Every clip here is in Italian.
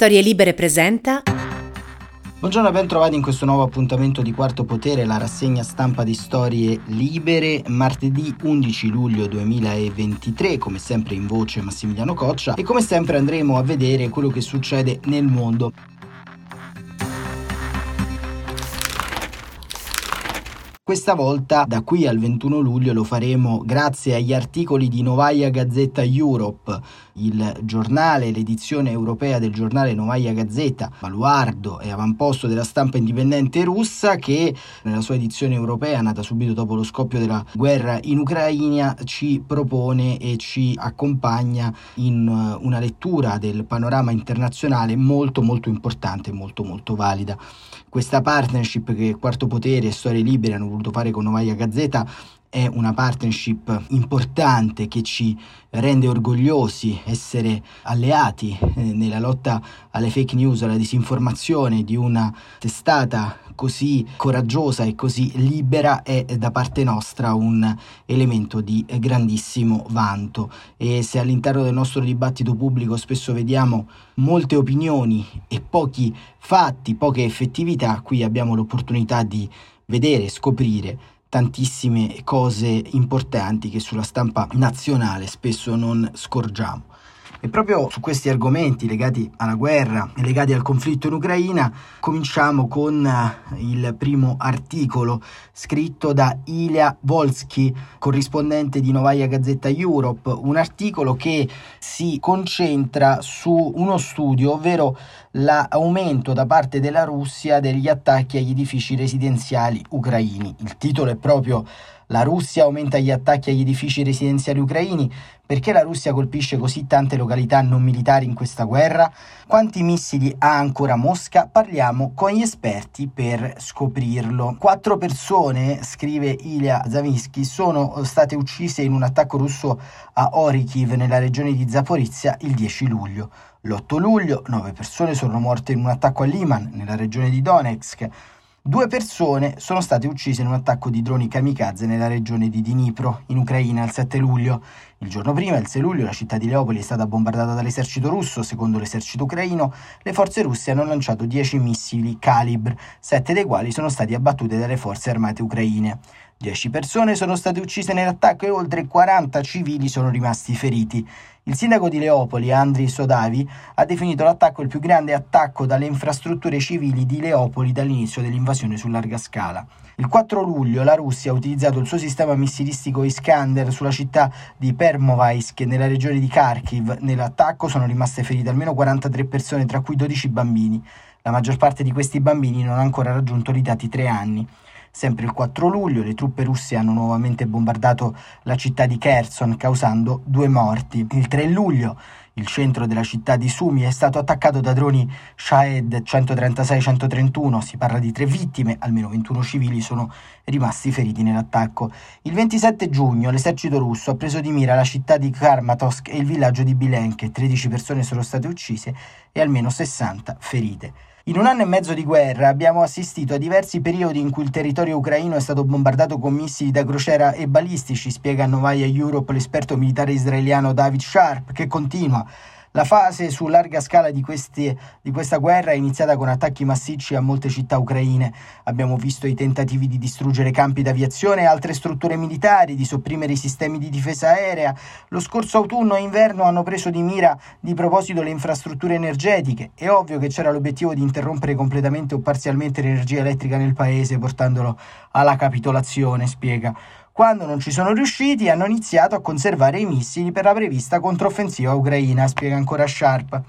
Storie Libere presenta. Buongiorno e ben trovati in questo nuovo appuntamento di Quarto Potere, la rassegna stampa di Storie Libere, martedì 11 luglio 2023, come sempre in voce Massimiliano Coccia e come sempre andremo a vedere quello che succede nel mondo. Questa volta, da qui al 21 luglio, lo faremo grazie agli articoli di Novaya Gazzetta Europe, il giornale, l'edizione europea del giornale Novaya Gazzetta, baluardo e avamposto della stampa indipendente russa, che nella sua edizione europea, nata subito dopo lo scoppio della guerra in Ucraina, ci propone e ci accompagna in una lettura del panorama internazionale molto molto importante, molto molto valida. Questa partnership che Quarto Potere e Storie Libere hanno voluto fare con Novaya Gazzetta è una partnership importante che ci rende orgogliosi essere alleati eh, nella lotta alle fake news, alla disinformazione di una testata così coraggiosa e così libera è da parte nostra un elemento di grandissimo vanto. E se all'interno del nostro dibattito pubblico spesso vediamo molte opinioni e pochi fatti, poche effettività, qui abbiamo l'opportunità di vedere, scoprire tantissime cose importanti che sulla stampa nazionale spesso non scorgiamo. E proprio su questi argomenti legati alla guerra e legati al conflitto in Ucraina cominciamo con eh, il primo articolo scritto da Ilya Volsky, corrispondente di Novaya Gazzetta Europe, un articolo che si concentra su uno studio, ovvero l'aumento da parte della Russia degli attacchi agli edifici residenziali ucraini. Il titolo è proprio la Russia aumenta gli attacchi agli edifici residenziali ucraini. Perché la Russia colpisce così tante località non militari in questa guerra? Quanti missili ha ancora Mosca? Parliamo con gli esperti per scoprirlo. Quattro persone, scrive Ilya Zavinsky, sono state uccise in un attacco russo a Orikiv nella regione di Zaporizia il 10 luglio. L'8 luglio nove persone sono morte in un attacco a Liman nella regione di Donetsk. Due persone sono state uccise in un attacco di droni kamikaze nella regione di Dnipro, in Ucraina, il 7 luglio. Il giorno prima, il 6 luglio, la città di Leopoli è stata bombardata dall'esercito russo. Secondo l'esercito ucraino, le forze russe hanno lanciato 10 missili Kalibr, 7 dei quali sono stati abbattuti dalle forze armate ucraine. 10 persone sono state uccise nell'attacco e oltre 40 civili sono rimasti feriti. Il sindaco di Leopoli, Andriy Sodavi, ha definito l'attacco il più grande attacco dalle infrastrutture civili di Leopoli dall'inizio dell'invasione su larga scala. Il 4 luglio la Russia ha utilizzato il suo sistema missilistico Iskander sulla città di Permovaisk nella regione di Kharkiv. Nell'attacco sono rimaste ferite almeno 43 persone, tra cui 12 bambini. La maggior parte di questi bambini non ha ancora raggiunto l'età di 3 anni. Sempre il 4 luglio le truppe russe hanno nuovamente bombardato la città di Kherson causando due morti. Il 3 luglio il centro della città di Sumi è stato attaccato da droni Shahed 136-131, si parla di tre vittime, almeno 21 civili sono rimasti feriti nell'attacco. Il 27 giugno l'esercito russo ha preso di mira la città di Karmatovsk e il villaggio di Bilenke, 13 persone sono state uccise e almeno 60 ferite. In un anno e mezzo di guerra abbiamo assistito a diversi periodi in cui il territorio ucraino è stato bombardato con missili da crociera e balistici, spiega a Novaya Europe l'esperto militare israeliano David Sharp, che continua la fase su larga scala di, questi, di, questa guerra è iniziata con attacchi massicci a molte città ucraine. Abbiamo visto i tentativi di distruggere campi d'aviazione e altre strutture militari, di sopprimere i sistemi di difesa aerea. Lo scorso autunno e inverno hanno preso di mira di proposito le infrastrutture energetiche. È ovvio che c'era l'obiettivo di interrompere completamente o parzialmente l'energia elettrica nel paese, portandolo alla capitolazione, spiega. Quando non ci sono riusciti, hanno iniziato a conservare i missili per la prevista controffensiva ucraina, spiega ancora Sharp.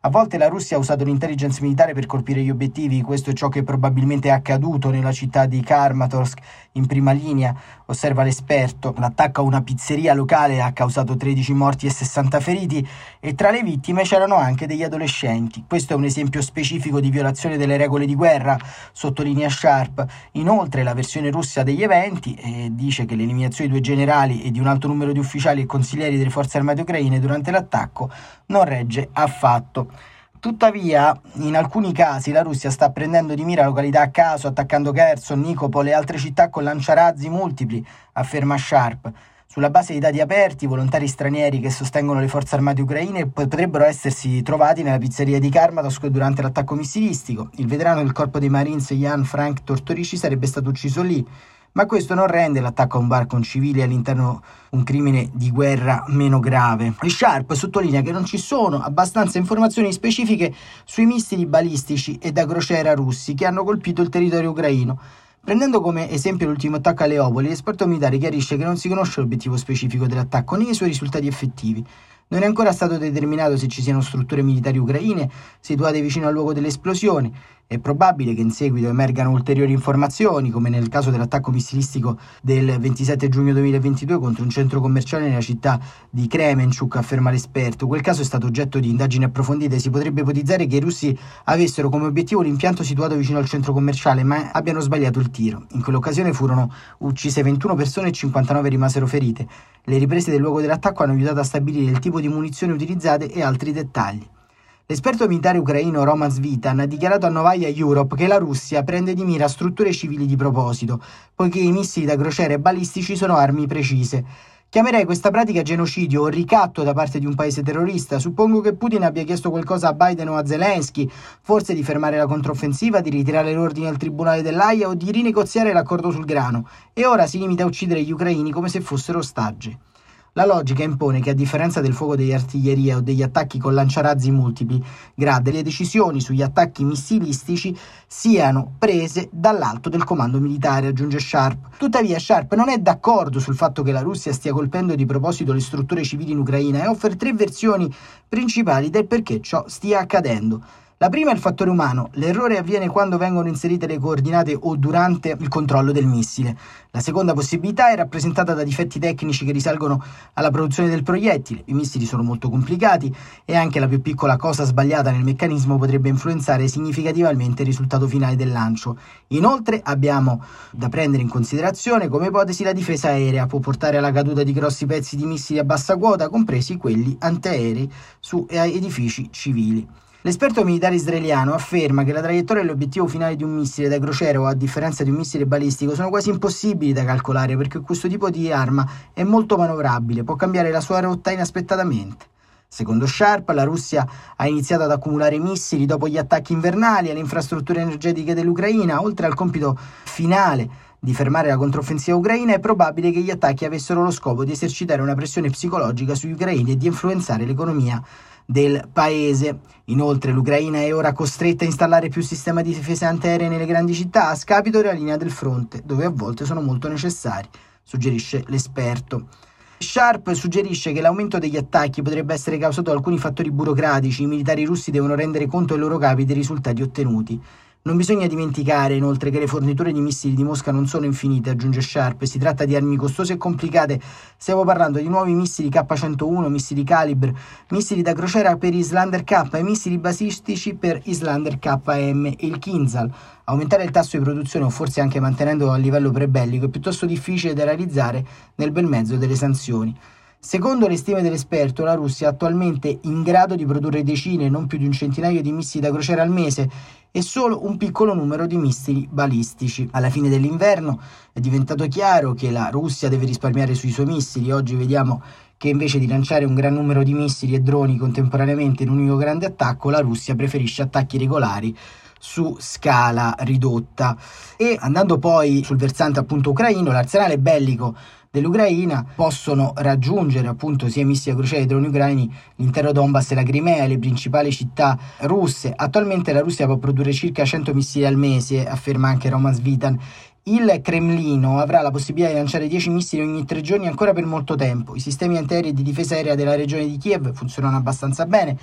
A volte la Russia ha usato l'intelligence militare per colpire gli obiettivi, questo è ciò che probabilmente è accaduto nella città di Karmatorsk in prima linea, osserva l'esperto. L'attacco a una pizzeria locale ha causato 13 morti e 60 feriti e tra le vittime c'erano anche degli adolescenti. Questo è un esempio specifico di violazione delle regole di guerra, sottolinea Sharp. Inoltre la versione russa degli eventi eh, dice che l'eliminazione di due generali e di un alto numero di ufficiali e consiglieri delle forze armate ucraine durante l'attacco non regge affatto. Tuttavia, in alcuni casi la Russia sta prendendo di mira località a caso, attaccando Kherson, Nikopol e altre città con lanciarazzi multipli, afferma Sharp. Sulla base di dati aperti, volontari stranieri che sostengono le forze armate ucraine potrebbero essersi trovati nella pizzeria di Karmatovsk durante l'attacco missilistico. Il veterano del corpo dei Marines Jan Frank Tortorici sarebbe stato ucciso lì, ma questo non rende l'attacco a un bar con civili all'interno un crimine di guerra meno grave. E Sharp sottolinea che non ci sono abbastanza informazioni specifiche sui missili balistici e da crociera russi che hanno colpito il territorio ucraino Prendendo come esempio l'ultimo attacco a Leopoli, l'esperto militare chiarisce che non si conosce l'obiettivo specifico dell'attacco né i suoi risultati effettivi. Non è ancora stato determinato se ci siano strutture militari ucraine situate vicino al luogo dell'esplosione è probabile che in seguito emergano ulteriori informazioni, come nel caso dell'attacco missilistico del 27 giugno 2022 contro un centro commerciale nella città di Kremenchuk, afferma l'esperto. Quel caso è stato oggetto di indagini approfondite si potrebbe ipotizzare che i russi avessero come obiettivo l'impianto situato vicino al centro commerciale, ma abbiano sbagliato il tiro. In quell'occasione furono uccise 21 persone e 59 rimasero ferite. Le riprese del luogo dell'attacco hanno aiutato a stabilire il tipo di munizioni utilizzate e altri dettagli. L'esperto militare ucraino Roman Svitan ha dichiarato a Novaya Europe che la Russia prende di mira strutture civili di proposito, poiché i missili da crociera e balistici sono armi precise. Chiamerei questa pratica genocidio o ricatto da parte di un paese terrorista. Suppongo che Putin abbia chiesto qualcosa a Biden o a Zelensky, forse di fermare la controffensiva, di ritirare l'ordine al tribunale dell'AIA o di rinegoziare l'accordo sul grano, e ora si limita a uccidere gli ucraini come se fossero ostaggi. La logica impone che a differenza del fuoco di artiglieria o degli attacchi con lanciarazzi multipli gradi, le decisioni sugli attacchi missilistici siano prese dall'alto del comando militare, aggiunge Sharp. Tuttavia Sharp non è d'accordo sul fatto che la Russia stia colpendo di proposito le strutture civili in Ucraina e offre tre versioni principali del perché ciò stia accadendo. La prima è il fattore umano, l'errore avviene quando vengono inserite le coordinate o durante il controllo del missile. La seconda possibilità è rappresentata da difetti tecnici che risalgono alla produzione del proiettile. I missili sono molto complicati e anche la più piccola cosa sbagliata nel meccanismo potrebbe influenzare significativamente il risultato finale del lancio. Inoltre abbiamo da prendere in considerazione come ipotesi la difesa aerea può portare alla caduta di grossi pezzi di missili a bassa quota, compresi quelli antiaerei su edifici civili. L'esperto militare israeliano afferma che la traiettoria e l'obiettivo finale di un missile da crociera o a differenza di un missile balistico sono quasi impossibili da calcolare perché questo tipo di arma è molto manovrabile, può cambiare la sua rotta inaspettatamente. Secondo Sharp, la Russia ha iniziato ad accumulare missili dopo gli attacchi invernali alle infrastrutture energetiche dell'Ucraina, oltre al compito finale di fermare la controffensiva ucraina, è probabile che gli attacchi avessero lo scopo di esercitare una pressione psicologica sugli ucraini e di influenzare l'economia del paese. Inoltre l'Ucraina è ora costretta a installare più sistemi di difesa antiaerea nelle grandi città a scapito della linea del fronte, dove a volte sono molto necessari, suggerisce l'esperto. Sharp suggerisce che l'aumento degli attacchi potrebbe essere causato da alcuni fattori burocratici. I militari russi devono rendere conto ai loro capi dei risultati ottenuti. Non bisogna dimenticare inoltre che le forniture di missili di Mosca non sono infinite, aggiunge Sharp, si tratta di armi costose e complicate. Stiamo parlando di nuovi missili K-101, missili Calibre, missili da crociera per Islander K e missili basistici per Islander KM e il Kinzhal. Aumentare il tasso di produzione o forse anche mantenendolo a livello prebellico è piuttosto difficile da realizzare nel bel mezzo delle sanzioni. Secondo le stime dell'esperto, la Russia è attualmente in grado di produrre decine, non più di un centinaio di missili da crociera al mese e solo un piccolo numero di missili balistici. Alla fine dell'inverno è diventato chiaro che la Russia deve risparmiare sui suoi missili. Oggi vediamo che invece di lanciare un gran numero di missili e droni contemporaneamente in un unico grande attacco, la Russia preferisce attacchi regolari su scala ridotta. E andando poi sul versante appunto ucraino, l'arsenale bellico dell'Ucraina possono raggiungere appunto sia missili a crociera e droni ucraini l'intero Donbass e la Crimea, le principali città russe. Attualmente la Russia può produrre circa 100 missili al mese, afferma anche Roman Svitan. Il Cremlino avrà la possibilità di lanciare 10 missili ogni tre giorni ancora per molto tempo. I sistemi antiaerei di difesa aerea della regione di Kiev funzionano abbastanza bene,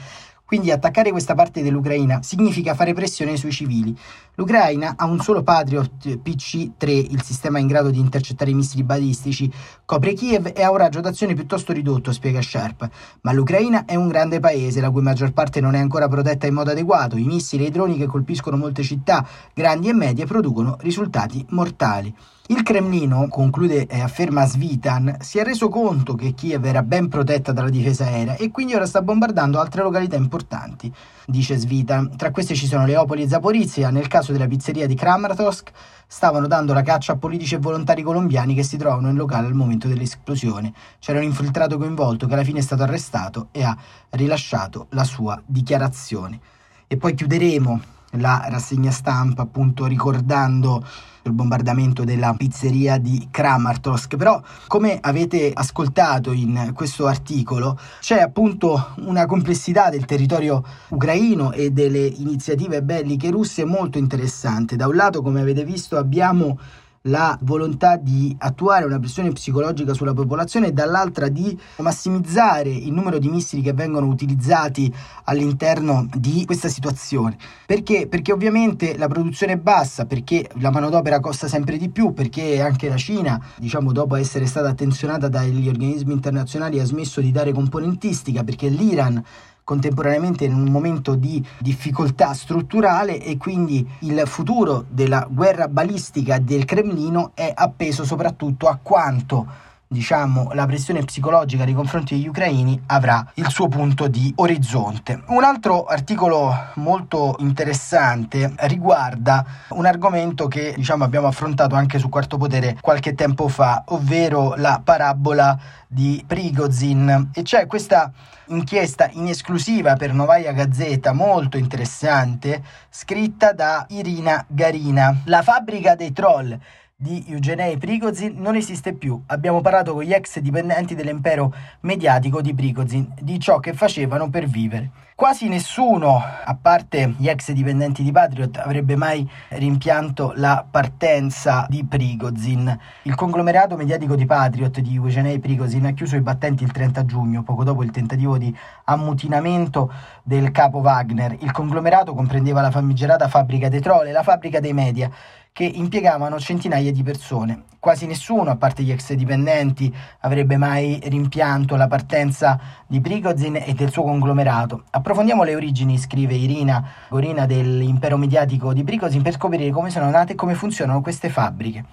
quindi attaccare questa parte dell'Ucraina significa fare pressione sui civili. L'Ucraina ha un solo Patriot PC-3, il sistema in grado di intercettare i missili balistici, copre Kiev e ha un raggio d'azione piuttosto ridotto, spiega Sharp. Ma l'Ucraina è un grande paese, la cui maggior parte non è ancora protetta in modo adeguato. I missili e i droni che colpiscono molte città grandi e medie producono risultati mortali. Il Cremlino, conclude e afferma Svitan, si è reso conto che Kiev era ben protetta dalla difesa aerea e quindi ora sta bombardando altre località importanti, dice Svitan. Tra queste ci sono Leopoli e Zaporizia, nel caso della pizzeria di Kramatorsk stavano dando la caccia a politici e volontari colombiani che si trovavano in locale al momento dell'esplosione. C'era un infiltrato coinvolto che alla fine è stato arrestato e ha rilasciato la sua dichiarazione. E poi chiuderemo la rassegna stampa appunto ricordando il bombardamento della pizzeria di Kramartorsk, però come avete ascoltato in questo articolo c'è appunto una complessità del territorio ucraino e delle iniziative belliche russe molto interessante. Da un lato, come avete visto, abbiamo la volontà di attuare una pressione psicologica sulla popolazione e dall'altra di massimizzare il numero di missili che vengono utilizzati all'interno di questa situazione. Perché? Perché ovviamente la produzione è bassa, perché la manodopera costa sempre di più, perché anche la Cina, diciamo dopo essere stata attenzionata dagli organismi internazionali, ha smesso di dare componentistica, perché l'Iran contemporaneamente in un momento di difficoltà strutturale e quindi il futuro della guerra balistica del Cremlino è appeso soprattutto a quanto diciamo, la pressione psicologica nei confronti degli ucraini avrà il suo punto di orizzonte. Un altro articolo molto interessante riguarda un argomento che diciamo, abbiamo affrontato anche su Quarto Potere qualche tempo fa, ovvero la parabola di Prigozhin e c'è questa inchiesta in esclusiva per Novaya Gazzetta molto interessante scritta da Irina Garina. La fabbrica dei troll di Eugenei Prigozhin non esiste più. Abbiamo parlato con gli ex dipendenti dell'impero mediatico di Prigozhin, di ciò che facevano per vivere. Quasi nessuno, a parte gli ex dipendenti di Patriot, avrebbe mai rimpianto la partenza di Prigozhin. Il conglomerato mediatico di Patriot di Eugenei Prigozhin ha chiuso i battenti il 30 giugno, poco dopo il tentativo di ammutinamento del capo Wagner. Il conglomerato comprendeva la famigerata fabbrica dei troll e la fabbrica dei media che impiegavano centinaia di persone. Quasi nessuno, a parte gli ex dipendenti, avrebbe mai rimpianto la partenza di Prigozhin e del suo conglomerato. Approfondiamo le origini, scrive Irina Gorina dell'impero mediatico di Prigozhin, per scoprire come sono nate e come funzionano queste fabbriche.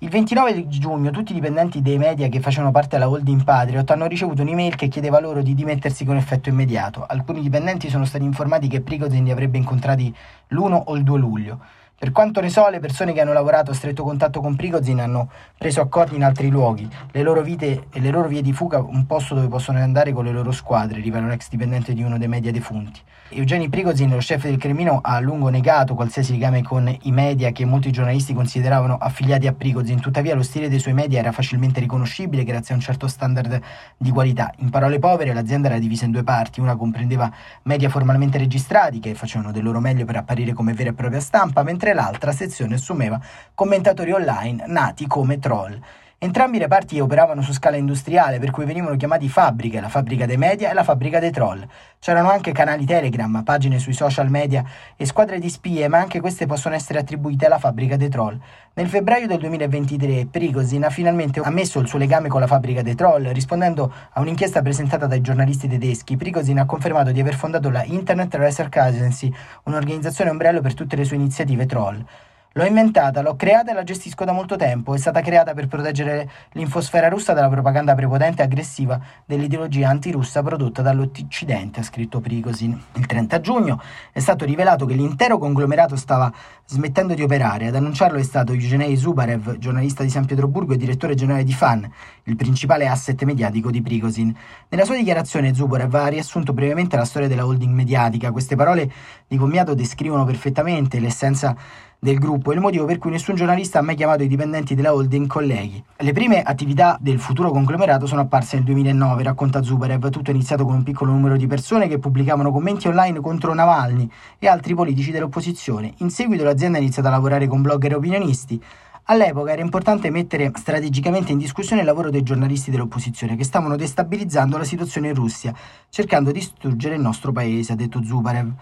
Il 29 giugno tutti i dipendenti dei media che facevano parte della holding Patriot hanno ricevuto un'email che chiedeva loro di dimettersi con effetto immediato. Alcuni dipendenti sono stati informati che Prigozhin li avrebbe incontrati l'1 o il 2 luglio. Per quanto ne so, le persone che hanno lavorato a stretto contatto con Prigozhin hanno preso accordi in altri luoghi. Le loro vite e le loro vie di fuga, un posto dove possono andare con le loro squadre, rivela un ex dipendente di uno dei media defunti. Eugeni Prigozhin, lo chef del Cremino, ha a lungo negato qualsiasi legame con i media che molti giornalisti consideravano affiliati a Prigozhin. Tuttavia, lo stile dei suoi media era facilmente riconoscibile grazie a un certo standard di qualità. In parole povere, l'azienda era divisa in due parti. Una comprendeva media formalmente registrati che facevano del loro meglio per apparire come vera e propria stampa, mentre mentre l'altra sezione assumeva commentatori online nati come troll. Entrambi i reparti operavano su scala industriale, per cui venivano chiamati fabbriche, la fabbrica dei media e la fabbrica dei troll. C'erano anche canali Telegram, pagine sui social media e squadre di spie, ma anche queste possono essere attribuite alla fabbrica dei troll. Nel febbraio del 2023 Prigozhin ha finalmente ammesso il suo legame con la fabbrica dei troll, rispondendo a un'inchiesta presentata dai giornalisti tedeschi. Prigozhin ha confermato di aver fondato la Internet Research Agency, un'organizzazione ombrello per tutte le sue iniziative troll. L'ho inventata, l'ho creata e la gestisco da molto tempo. È stata creata per proteggere l'infosfera russa dalla propaganda prepotente e aggressiva dell'ideologia antirussa prodotta dall'Occidente, ha scritto Prigozhin. Il 30 giugno è stato rivelato che l'intero conglomerato stava smettendo di operare. Ad annunciarlo è stato Eugenei Zubarev, giornalista di San Pietroburgo e direttore generale di FAN, il principale asset mediatico di Prigozhin. Nella sua dichiarazione Zubarev ha riassunto brevemente la storia della holding mediatica. Queste parole di commiato descrivono perfettamente l'essenza del gruppo e il motivo per cui nessun giornalista ha mai chiamato i dipendenti della holding colleghi. Le prime attività del futuro conglomerato sono apparse nel 2009, racconta Zubarev. Tutto è iniziato con un piccolo numero di persone che pubblicavano commenti online contro Navalny e altri politici dell'opposizione. In seguito l'azienda ha iniziato a lavorare con blogger e opinionisti. All'epoca era importante mettere strategicamente in discussione il lavoro dei giornalisti dell'opposizione che stavano destabilizzando la situazione in Russia, cercando di distruggere il nostro paese, ha detto Zubarev.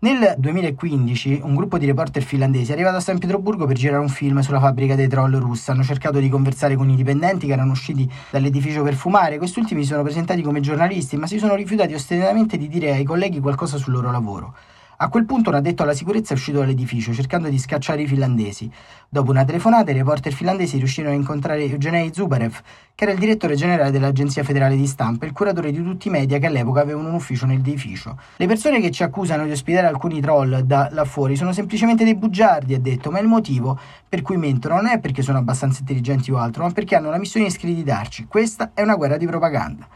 Nel 2015 un gruppo di reporter finlandesi è arrivato a San Pietroburgo per girare un film sulla fabbrica dei troll russa. Hanno cercato di conversare con i dipendenti che erano usciti dall'edificio per fumare. Questi ultimi si sono presentati come giornalisti, ma si sono rifiutati ostinatamente di dire ai colleghi qualcosa sul loro lavoro. A quel punto un addetto alla sicurezza è uscito dall'edificio cercando di scacciare i finlandesi. Dopo una telefonata, i reporter finlandesi riuscirono a incontrare Eugenij Zubarev, che era il direttore generale dell'Agenzia Federale di Stampa e il curatore di tutti i media che all'epoca avevano un ufficio nell'edificio. Le persone che ci accusano di ospitare alcuni troll da là fuori sono semplicemente dei bugiardi, ha detto, ma il motivo per cui mentono non è perché sono abbastanza intelligenti o altro, ma perché hanno la missione di screditarci. Questa è una guerra di propaganda.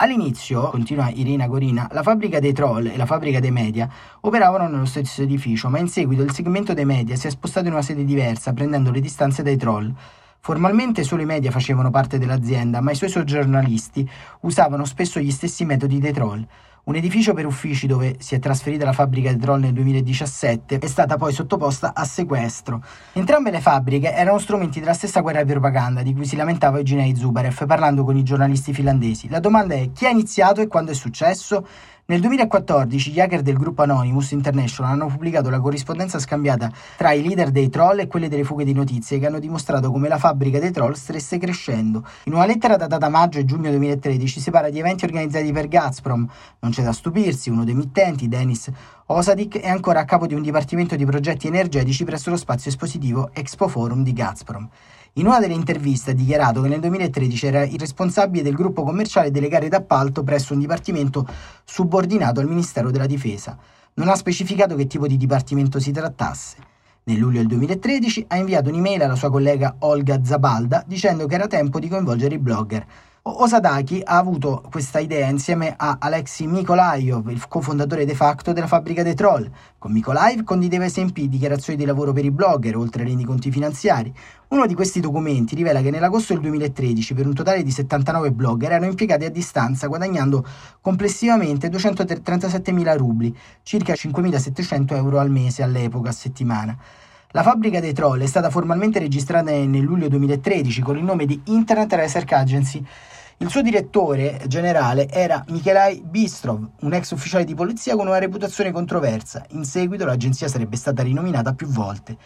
All'inizio, continua Irina Gorina, la fabbrica dei troll e la fabbrica dei media operavano nello stesso edificio, ma in seguito il segmento dei media si è spostato in una sede diversa, prendendo le distanze dai troll. Formalmente solo i media facevano parte dell'azienda, ma i suoi soggiornalisti usavano spesso gli stessi metodi dei troll. Un edificio per uffici dove si è trasferita la fabbrica di troll nel 2017 è stata poi sottoposta a sequestro. Entrambe le fabbriche erano strumenti della stessa guerra di propaganda di cui si lamentava Eugenij Zubarev parlando con i giornalisti finlandesi. La domanda è chi ha iniziato e quando è successo? Nel 2014 gli hacker del gruppo Anonymous International hanno pubblicato la corrispondenza scambiata tra i leader dei troll e quelli delle fughe di notizie che hanno dimostrato come la fabbrica dei troll stesse crescendo. In una lettera datata maggio e giugno 2013 si parla di eventi organizzati per Gazprom. Non c'è da stupirsi, uno dei mittenti, Denis Osadik, è ancora a capo di un dipartimento di progetti energetici presso lo spazio espositivo Expo Forum di Gazprom. In una delle interviste ha dichiarato che nel 2013 era il responsabile del gruppo commerciale delle gare d'appalto presso un dipartimento subordinato al Ministero della Difesa. Non ha specificato che tipo di dipartimento si trattasse. Nel luglio del 2013 ha inviato un'email alla sua collega Olga Zabalda dicendo che era tempo di coinvolgere i blogger. Osadaki ha avuto questa idea insieme a Alexei Mikolaiov, il cofondatore de facto della fabbrica dei troll. Con Mikolaiv condivideva esempi di dichiarazioni di lavoro per i blogger, oltre ai rendiconti finanziari. Uno di questi documenti rivela che nell'agosto del 2013 per un totale di 79 blogger erano impiegati a distanza guadagnando complessivamente 237.000 rubli, circa 5.700 euro al mese all'epoca a settimana. La fabbrica dei troll è stata formalmente registrata nel luglio 2013 con il nome di Internet Research Agency il suo direttore generale era Michelai Bistrov, un ex ufficiale di polizia con una reputazione controversa. In seguito l'agenzia sarebbe stata rinominata più volte.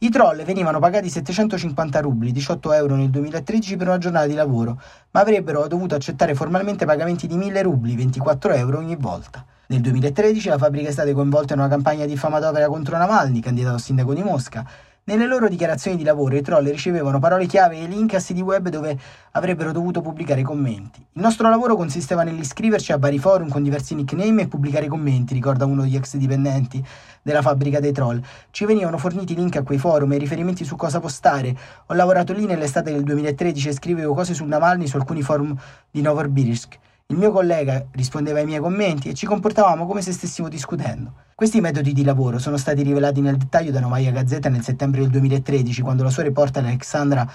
I troll venivano pagati 750 rubli, 18 euro nel 2013 per una giornata di lavoro, ma avrebbero dovuto accettare formalmente pagamenti di 1000 rubli, 24 euro ogni volta. Nel 2013 la fabbrica è stata coinvolta in una campagna diffamatoria contro Navalny, candidato a sindaco di Mosca, nelle loro dichiarazioni di lavoro i troll ricevevano parole chiave e link a siti web dove avrebbero dovuto pubblicare commenti. Il nostro lavoro consisteva nell'iscriverci a vari forum con diversi nickname e pubblicare commenti, ricorda uno degli ex dipendenti della fabbrica dei troll. Ci venivano forniti link a quei forum e riferimenti su cosa postare. Ho lavorato lì nell'estate del 2013 e scrivevo cose sul Navalny su alcuni forum di Novosibirsk. Il mio collega rispondeva ai miei commenti e ci comportavamo come se stessimo discutendo. Questi metodi di lavoro sono stati rivelati nel dettaglio da Novaya Gazzetta nel settembre del 2013, quando la sua reporter Alexandra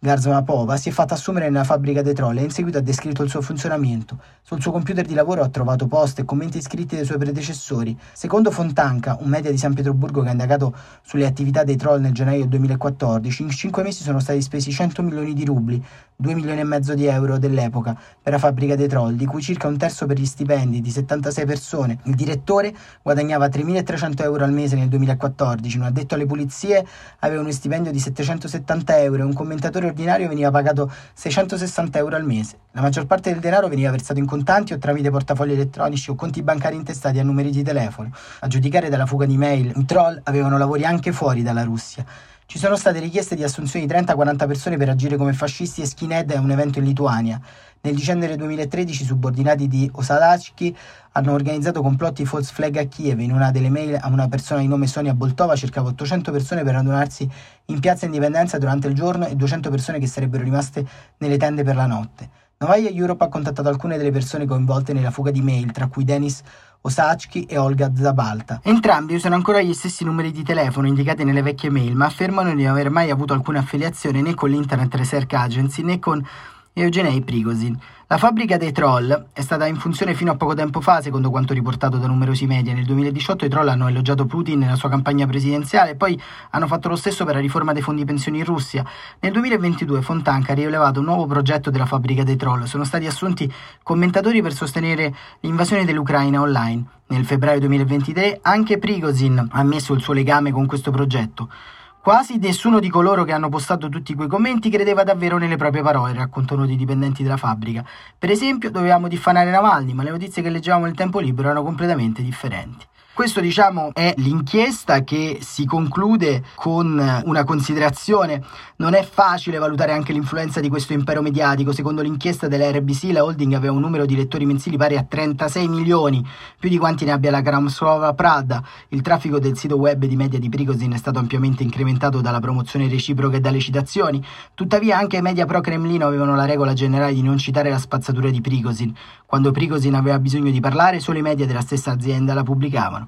Garzmapova si è fatta assumere nella fabbrica dei troll e in seguito ha descritto il suo funzionamento. Sul suo computer di lavoro ha trovato post e commenti scritti dai suoi predecessori. Secondo Fontanca, un media di San Pietroburgo che ha indagato sulle attività dei troll nel gennaio 2014, in cinque mesi sono stati spesi 100 milioni di rubli, 2 milioni e mezzo di euro dell'epoca per la fabbrica dei troll, di cui circa un terzo per gli stipendi di 76 persone. Il direttore guadagnava 3.300 euro al mese nel 2014, un addetto alle pulizie aveva uno stipendio di 770 euro e un commentatore ordinario veniva pagato 660 euro al mese. La maggior parte del denaro veniva versato in contanti o tramite portafogli elettronici o conti bancari intestati a numeri di telefono. A giudicare dalla fuga di mail, i troll avevano lavori anche fuori dalla Russia. Ci sono state richieste di assunzioni di 30-40 persone per agire come fascisti e skinhead a un evento in Lituania. Nel dicembre 2013 i subordinati di Osadachki hanno organizzato complotti false flag a Kiev. In una delle mail a una persona di nome Sonia Boltova cercava 800 persone per radunarsi in piazza Indipendenza durante il giorno e 200 persone che sarebbero rimaste nelle tende per la notte. Novaya Europe ha contattato alcune delle persone coinvolte nella fuga di mail, tra cui Denis Osachki e Olga Zabalta. Entrambi usano ancora gli stessi numeri di telefono indicati nelle vecchie mail, ma affermano di non aver mai avuto alcuna affiliazione né con l'Internet Research Agency né con Eugenei Prigozhin. La fabbrica dei troll è stata in funzione fino a poco tempo fa, secondo quanto riportato da numerosi media. Nel 2018 i troll hanno elogiato Putin nella sua campagna presidenziale e poi hanno fatto lo stesso per la riforma dei fondi pensioni in Russia. Nel 2022 Fontanca ha rilevato un nuovo progetto della fabbrica dei troll. Sono stati assunti commentatori per sostenere l'invasione dell'Ucraina online. Nel febbraio 2023 anche Prigozhin ha ammesso il suo legame con questo progetto. Quasi nessuno di coloro che hanno postato tutti quei commenti credeva davvero nelle proprie parole, raccontano i dipendenti della fabbrica. Per esempio, dovevamo diffamare Navalny, ma le notizie che leggevamo nel tempo libero erano completamente differenti. Questo diciamo è l'inchiesta che si conclude con una considerazione. Non è facile valutare anche l'influenza di questo impero mediatico. Secondo l'inchiesta dell'RBC la holding aveva un numero di lettori mensili pari a 36 milioni, più di quanti ne abbia la Kramslova Prada. Il traffico del sito web di media di Prigozhin è stato ampiamente incrementato dalla promozione reciproca e dalle citazioni. Tuttavia anche i media pro Cremlino avevano la regola generale di non citare la spazzatura di Prigozhin. Quando Prigozhin aveva bisogno di parlare, solo i media della stessa azienda la pubblicavano.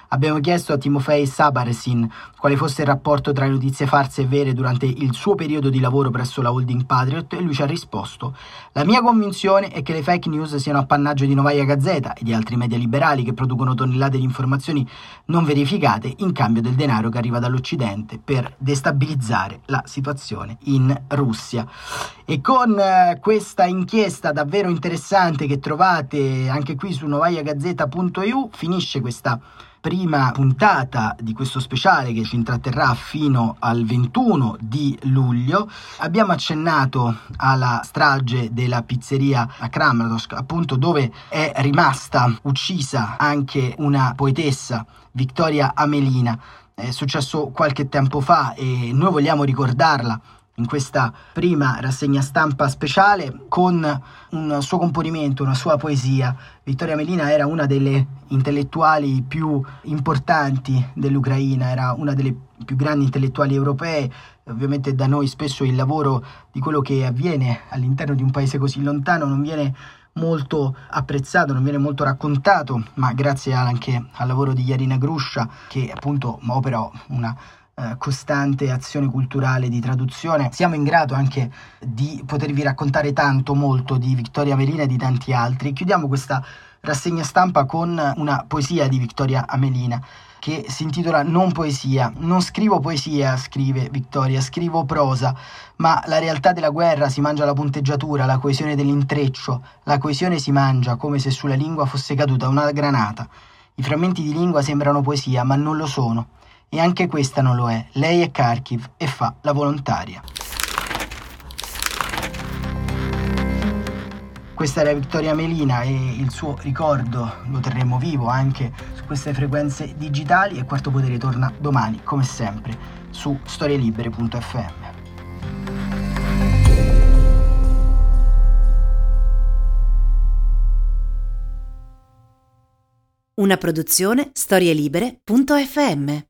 Abbiamo chiesto a Timofei Sabaresin quale fosse il rapporto tra le notizie false e vere durante il suo periodo di lavoro presso la holding Patriot e lui ci ha risposto La mia convinzione è che le fake news siano appannaggio di Novaya Gazeta e di altri media liberali che producono tonnellate di informazioni non verificate in cambio del denaro che arriva dall'Occidente per destabilizzare la situazione in Russia. E con eh, questa inchiesta davvero interessante che trovate anche qui su novaiagazeta.eu finisce questa prima puntata di questo speciale che ci intratterrà fino al 21 di luglio. Abbiamo accennato alla strage della pizzeria a Kramatorsk, appunto dove è rimasta uccisa anche una poetessa, Vittoria Amelina. È successo qualche tempo fa e noi vogliamo ricordarla in questa prima rassegna stampa speciale con un suo componimento, una sua poesia. Vittoria Melina era una delle intellettuali più importanti dell'Ucraina, era una delle più grandi intellettuali europee. Ovviamente da noi spesso il lavoro di quello che avviene all'interno di un paese così lontano non viene molto apprezzato, non viene molto raccontato, ma grazie anche al lavoro di Yarina Gruscia che appunto opera una eh, costante azione culturale di traduzione. Siamo in grado anche di potervi raccontare tanto, molto di Vittoria Melina e di tanti altri. Chiudiamo questa rassegna stampa con una poesia di Vittoria Amelina che si intitola Non poesia. Non scrivo poesia, scrive Vittoria, scrivo prosa, ma la realtà della guerra si mangia la punteggiatura, la coesione dell'intreccio, la coesione si mangia come se sulla lingua fosse caduta una granata. I frammenti di lingua sembrano poesia, ma non lo sono. E anche questa non lo è. Lei è Kharkiv e fa la volontaria. Questa era Vittoria Melina e il suo ricordo lo terremo vivo anche su queste frequenze digitali e Quarto Potere torna domani, come sempre, su storielibere.fm. Una produzione storielibere.fm